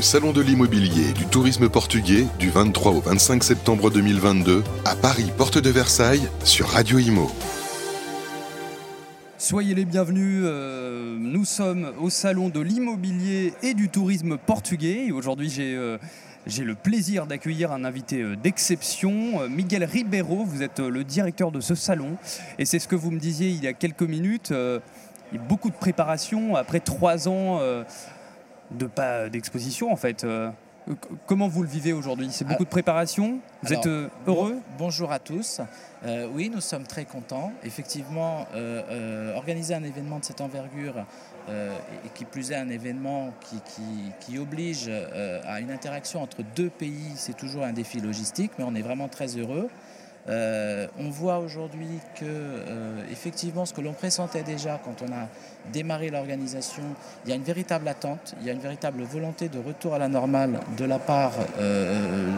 le Salon de l'immobilier et du tourisme portugais du 23 au 25 septembre 2022 à Paris, porte de Versailles, sur Radio Imo. Soyez les bienvenus, euh, nous sommes au Salon de l'immobilier et du tourisme portugais aujourd'hui j'ai... euh, j'ai le plaisir d'accueillir un invité euh, d'exception, Miguel Ribeiro. Vous êtes le directeur de ce salon. Et c'est ce que vous me disiez il y a quelques minutes. beaucoup de préparation après trois ans de pas d'exposition en fait. Euh, Comment vous le vivez aujourd'hui? C'est beaucoup de préparation? Vous Alors, êtes euh, heureux? Bonjour à tous. Euh, oui, nous sommes très contents. Effectivement, euh, euh, organiser un événement de cette envergure, et qui plus est un événement qui, qui- qui oblige à une interaction entre deux pays, c'est toujours un défi logistique, mais on est vraiment très heureux. Euh, on voit aujourd'hui que, euh, effectivement, ce que l'on pressentait déjà quand on a démarré l'organisation, il y a une véritable attente, il y a une véritable volonté de retour à la normale de la part euh,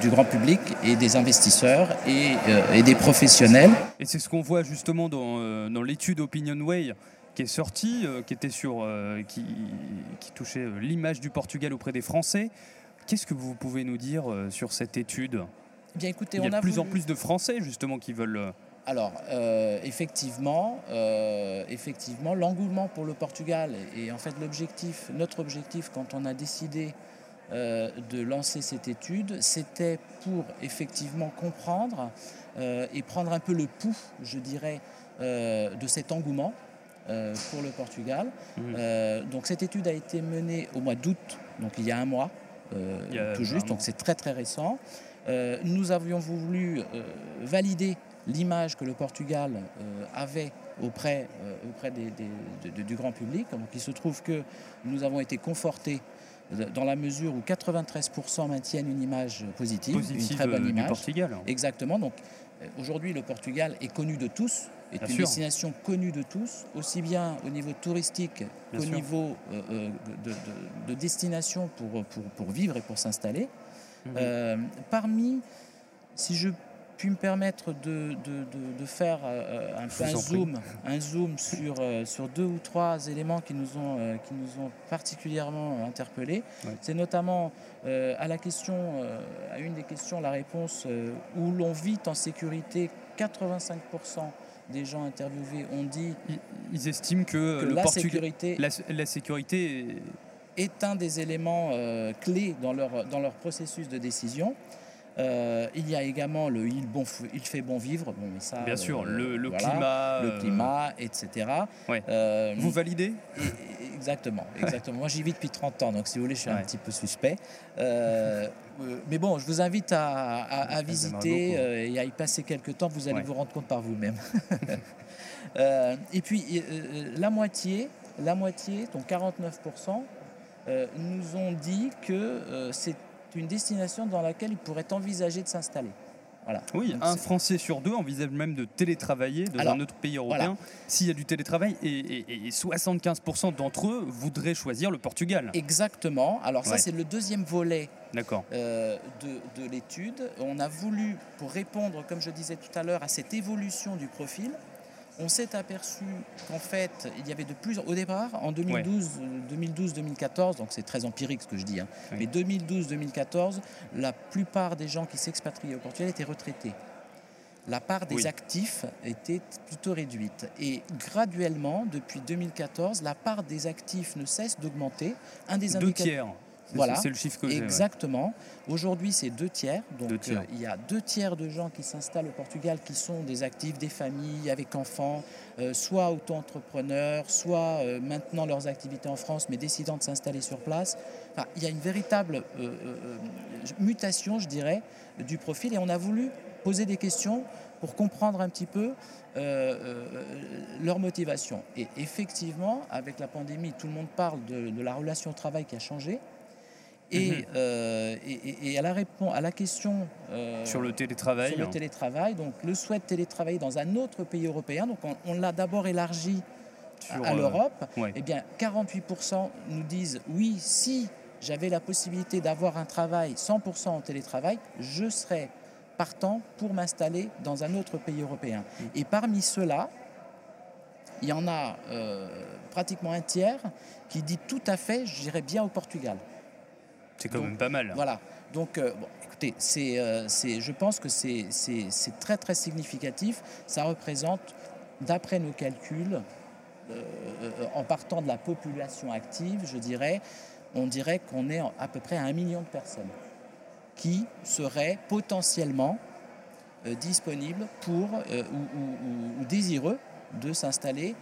du, grand public et des investisseurs et, des professionnels. Et c'est ce qu'on voit justement dans, l'étude OpinionWay qui est sortie, qui était sur, qui, touchait l'image du Portugal auprès des Français. Qu'est-ce que vous pouvez nous dire sur cette étude? Bien écoutez, Il y a on de a plus en plus de Français justement qui veulent. euh, Alors, euh, effectivement, euh, effectivement, l'engouement pour le Portugal et en fait l'objectif, notre objectif quand on a décidé euh, de lancer cette étude, c'était pour effectivement comprendre euh, et prendre un peu le pouls, je dirais, euh, de cet engouement euh, pour le Portugal. Donc cette étude a été menée au mois d'août, donc il y a un mois, euh, a tout juste, donc c'est très très récent. Euh, nous avions voulu euh, valider l'image que le Portugal euh, avait auprès, auprès des- des- de- du grand public. Donc il se trouve que nous avons été confortés dans la mesure où 93% maintiennent une image positive, une très bonne euh, du image. Portugal. Exactement. Donc aujourd'hui, le Portugal est connu de tous, est Bien une sûr. destination connue de tous, aussi bien au niveau touristique qu'au niveau de, de- de destination pour, pour, pour vivre et pour s'installer. Euh, parmi, si je puis me permettre de, de- de- de faire euh, un, peu zoom, un zoom sur, euh, sur deux ou trois éléments qui nous ont, euh, qui nous ont particulièrement interpellés, Ouais. c'est notamment à la question, à une des questions, la réponse où l'on vit en sécurité, 85% des gens interviewés ont dit Ils, ils estiment que, que le la Portugal, sécurité la, la sécurité, est- un des éléments euh, clés dans leur, dans leur processus de décision. Euh, il y a également le il, bon, il fait bon vivre, bon, mais ça, bien euh, sûr, le, le voilà, climat. le euh, climat, etc. ouais. Euh, Vous validez? Exactement, exactement. Moi, j'y vis depuis 30 ans, donc si vous voulez, je suis un petit peu suspect. Euh, euh, mais bon, je vous invite à, à- à Ça visiter euh, et à y passer quelques temps. Vous allez Ouais. vous rendre compte par vous-même. Euh, et puis, euh, euh, la moitié, la moitié, donc 49%, euh, nous ont dit que euh, c'est une destination dans laquelle ils pourraient envisager de s'installer. Voilà. Oui, Donc, un Français sur deux envisage même de télétravailler dans Alors, un autre pays européen s'il y a du télétravail et, et- et 75% d'entre eux voudraient choisir le Portugal. Exactement. Alors ça, Ouais. c'est le deuxième volet euh, de, de l'étude. On a voulu, pour répondre, comme je disais tout à l'heure, à cette évolution du profil, on s'est aperçu qu'en fait, il y avait de plus au départ, en 2012, euh, 2012-2014, donc c'est très empirique ce que je dis, hein, Oui. mais 2012-2014, la plupart des gens qui s'expatriaient au Portugal étaient retraités. La part des Oui. actifs était plutôt réduite. Et graduellement, depuis 2014, la part des actifs ne cesse d'augmenter. Un des Deux indicateurs tiers. Voilà. C'est le chiffre que j'ai. ouais. Exactement. Aujourd'hui, c'est deux tiers. Donc, Deux tiers. euh, il y a deux tiers de gens qui s'installent au Portugal qui sont des actifs, des familles avec enfants, euh, soit auto-entrepreneurs, soit euh, maintenant leurs activités en France, mais décidant de s'installer sur place. Enfin, il y a une véritable mutation, je dirais, du profil. Et on a voulu poser des questions pour comprendre un petit peu euh, euh, leur motivation. Et effectivement, avec la pandémie, tout le monde parle de, de la relation au travail qui a changé. Et, Mhm. euh, et, et- et à, la répon- à la question euh, Sur le télétravail. sur le télétravail, donc le souhait de télétravailler dans un autre pays européen, donc on, on l'a d'abord élargi à- sur, à, euh, l'Europe, ouais. eh bien 48% nous disent oui, si j'avais la possibilité d'avoir un travail 100% en télétravail, je serais partant pour m'installer dans un autre pays européen. Mm. Et parmi ceux-là, il y en a euh, pratiquement un tiers qui dit tout à fait, j'irais bien au Portugal. C'est quand Donc, même pas mal. Voilà. Donc, euh, bon, écoutez, c'est, euh, c'est- je pense que c'est, c'est- c'est très très significatif. Ça représente, d'après nos calculs, euh, en partant de la population active, je dirais, on dirait qu'on est à peu près à un million de personnes qui seraient potentiellement disponibles pour ou, ou- ou- ou désireux de s'installer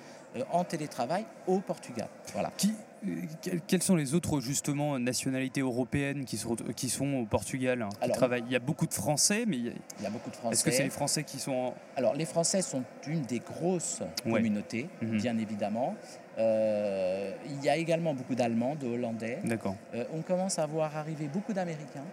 en télétravail au Portugal. Voilà. Qui, euh, que- quelles sont les autres justement nationalités européennes qui sont, qui sont au Portugal hein, qui Alors, travaillent? Il y a beaucoup de Français, mais il y a- Il y a beaucoup de Français. est-ce que c'est les Français qui sont en- Alors, les Français sont une des grosses Ouais. communautés, Mhm. bien évidemment. Euh, il y a également beaucoup d'Allemands, de Hollandais. D'accord. Euh, on commence à voir arriver beaucoup d'Américains.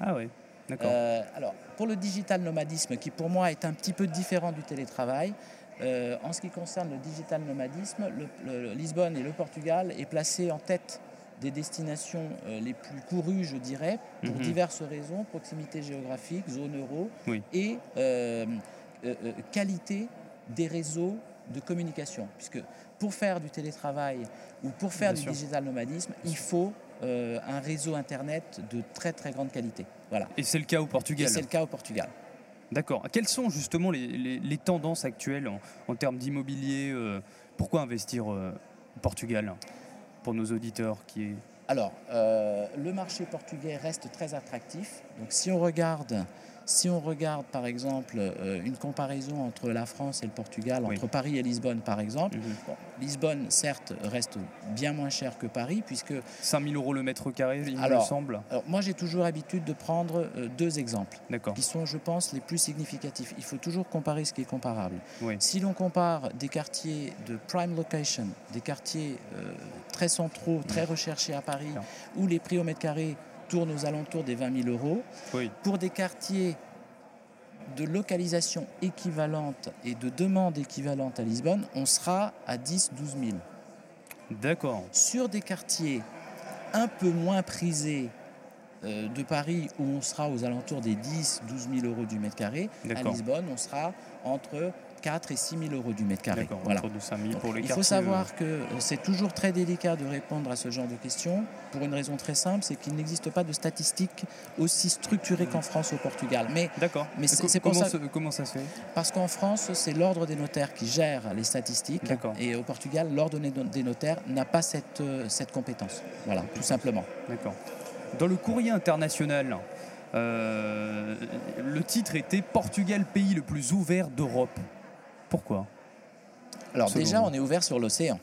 Ah ouais. D'accord. Euh, alors, pour le digital nomadisme, qui pour moi est un petit peu différent du télétravail, euh, en ce qui concerne le digital nomadisme, le- le- Lisbonne et le Portugal est placé en tête des destinations euh, les plus courues, je dirais, pour Mhm. diverses raisons, proximité géographique, zone euro Oui. et euh, qualité des réseaux de communication. Puisque pour faire du télétravail ou pour faire Bien du sûr. digital nomadisme, il faut un réseau Internet de très très grande qualité. Voilà. Et c'est le cas au Et Portugal. c'est le cas au Portugal. D'accord. Quelles sont justement les, tendances actuelles en, termes d'immobilier euh, Pourquoi investir euh, au Portugal pour nos auditeurs qui. Alors, euh, le marché portugais reste très attractif. Donc, si on regarde, si on regarde par exemple euh, une comparaison entre la France et le Portugal, Oui. entre Paris et Lisbonne par exemple, Mhm. bon, Lisbonne certes reste bien moins cher que Paris, puisque 5000 euros le mètre carré, il me semble. alors, moi j'ai toujours l'habitude de prendre euh, deux exemples. Qui sont, je pense, les plus significatifs. Il faut toujours comparer ce qui est comparable. Oui. Si l'on compare des quartiers de prime location, des quartiers euh, très centraux, très recherchés à Paris, où les prix au mètre carré tournent aux alentours des 20 000 euros, Oui. pour des quartiers de localisation équivalente et de demande équivalente à Lisbonne, on sera à 10 12 000 D'accord. sur des quartiers un peu moins prisés euh, de Paris, où on sera aux alentours des 10 12 000 euros du mètre carré, à. Lisbonne, on sera entre 4 et 6 000 euros du mètre carré. Voilà. Entre 2 5000 pour les Il faut savoir que euh, c'est toujours très délicat de répondre à ce genre de questions pour une raison très simple, c'est qu'il n'existe pas de statistiques aussi structurées qu'en France ou au Portugal. Mais euh, D'accord. Mais c'est- comment, ça- se- comment ça se fait? Parce qu'en France, c'est l'ordre des notaires qui gère les statistiques. Et au Portugal, l'ordre des no- des notaires n'a pas cette, euh, cette compétence. Voilà, tout simplement. D'accord. Dans le courrier international, euh, le titre était Portugal, pays le plus ouvert d'Europe. Pourquoi Alors Selon déjà, vous. on est ouvert sur l'océan.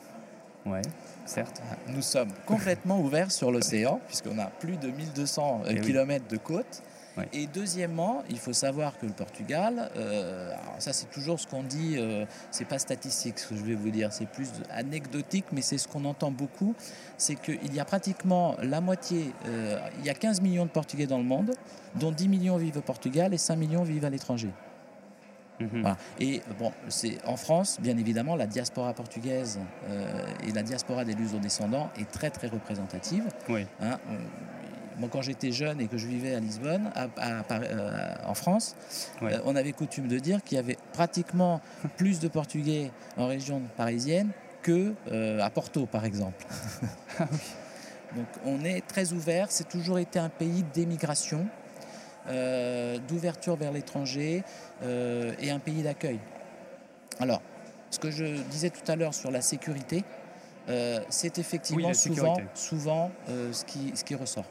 Ouais, certes. Nous sommes complètement ouverts sur l'océan, puisqu'on a plus de 1200 Eh oui. km de côte. Ouais. Et deuxièmement, il faut savoir que le Portugal, euh, alors ça c'est toujours ce qu'on dit, euh, c'est pas statistique ce que je vais vous dire, c'est plus anecdotique, mais c'est ce qu'on entend beaucoup, c'est qu'il y a pratiquement la moitié, euh, il y a 15 millions de Portugais dans le monde, dont 10 millions vivent au Portugal et 5 millions vivent à l'étranger. Mhm. Voilà. Et bon, c'est en France, bien évidemment, la diaspora portugaise euh, et la diaspora des luso-descendants est très très représentative. Oui. Hein, on- moi, quand j'étais jeune et que je vivais à Lisbonne, à- à euh, en France, euh, on avait coutume de dire qu'il y avait pratiquement plus de Portugais en région parisienne que à Porto, par exemple. Ah Donc, on est très ouvert. C'est toujours été un pays d'émigration, euh, d'ouverture vers l'étranger euh, et un pays d'accueil. Alors, ce que je disais tout à l'heure sur la sécurité, euh, c'est effectivement souvent, sécurité. souvent ce, qui, ce qui ressort.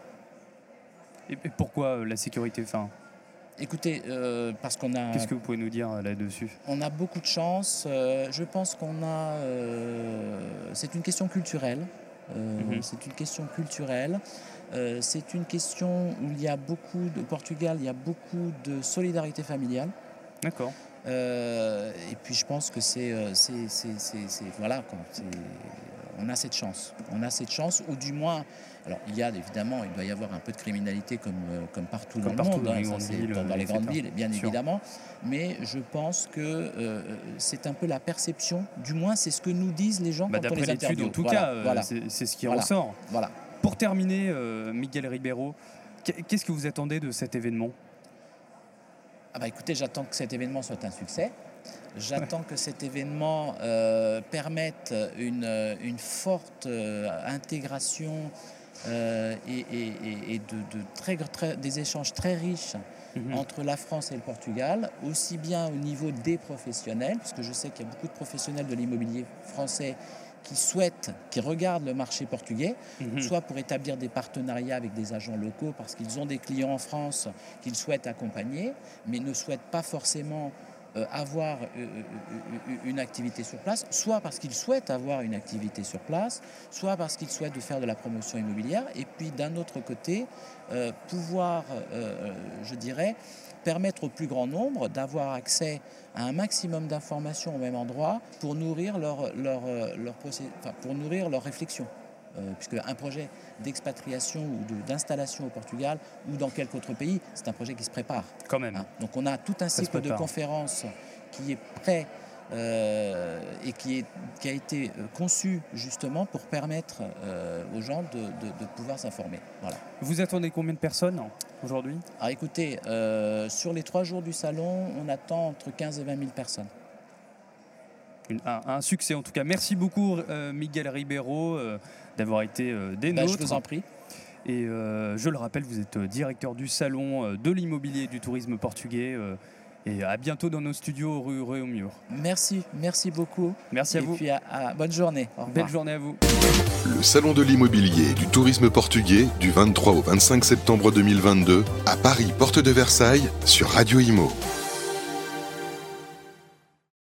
Et, et pourquoi la sécurité enfin, Écoutez, euh, parce qu'on a, Qu'est-ce que vous pouvez nous dire là-dessus? On a beaucoup de chance. euh, je pense qu'on a. euh, c'est une question culturelle. Mhm. C'est une question culturelle. Euh, c'est une question où il y a beaucoup de au Portugal, il y a beaucoup de solidarité familiale. D'accord. Euh, et puis je pense que c'est, euh, voilà, quoi, on a cette chance. On a cette chance, ou du moins, alors il y a évidemment, il doit y avoir un peu de criminalité comme, comme partout Comme dans partout le monde, dans hein, les grandes villes, dans, dans les etc. grandes villes, bien Sûr. évidemment. Mais je pense que euh, c'est un peu la perception, du moins c'est ce que nous disent les gens Bah, quand on D'après les l'étude, interviewe. en tout Voilà, cas, voilà, c'est c'est ce qui Voilà. ressort. voilà. Pour terminer, euh, Miguel Ribeiro, qu'est- qu'est-ce que vous attendez de cet événement? Ah bah écoutez, j'attends que cet événement soit un succès. J'attends que cet événement euh, permette une, une forte euh, intégration et, de, très, des échanges très riches mhm. entre la France et le Portugal, aussi bien au niveau des professionnels, puisque je sais qu'il y a beaucoup de professionnels de l'immobilier français qui souhaitent, qui regardent le marché portugais, mhm. soit pour établir des partenariats avec des agents locaux parce qu'ils ont des clients en France qu'ils souhaitent accompagner, mais ne souhaitent pas forcément avoir euh, euh, une activité sur place, soit parce qu'ils souhaitent avoir une activité sur place, soit parce qu'ils souhaitent faire de la promotion immobilière, et puis d'un autre côté, pouvoir, je dirais, permettre au plus grand nombre d'avoir accès à un maximum d'informations au même endroit pour nourrir leur, leur, leur, pour nourrir leur réflexion. Euh, puisque un projet d'expatriation ou d'installation au Portugal ou dans quelque autre pays, c'est un projet qui se prépare. Quand même. Hein. Donc on a tout un cycle de conférences qui est prêt euh, et qui, est, qui, a été euh, conçu justement pour permettre aux gens de, de, pouvoir s'informer. Voilà. Vous attendez combien de personnes aujourd'hui? Alors écoutez, sur les trois jours du salon, on attend entre 15 et 20 000 personnes un, succès en tout cas. Merci beaucoup euh, Miguel Ribeiro euh, d'avoir été euh, des bah, nôtres. Je vous en prie. Et je le rappelle, vous êtes directeur du salon de l'immobilier et du tourisme portugais. et à bientôt dans nos studios rue Réaumur. Merci, merci beaucoup. Merci à vous. Et puis à, bonne journée. Belle journée à vous. Le salon de l'immobilier et du tourisme portugais du 23 au 25 septembre 2022 à Paris, porte de Versailles, sur Radio Imo.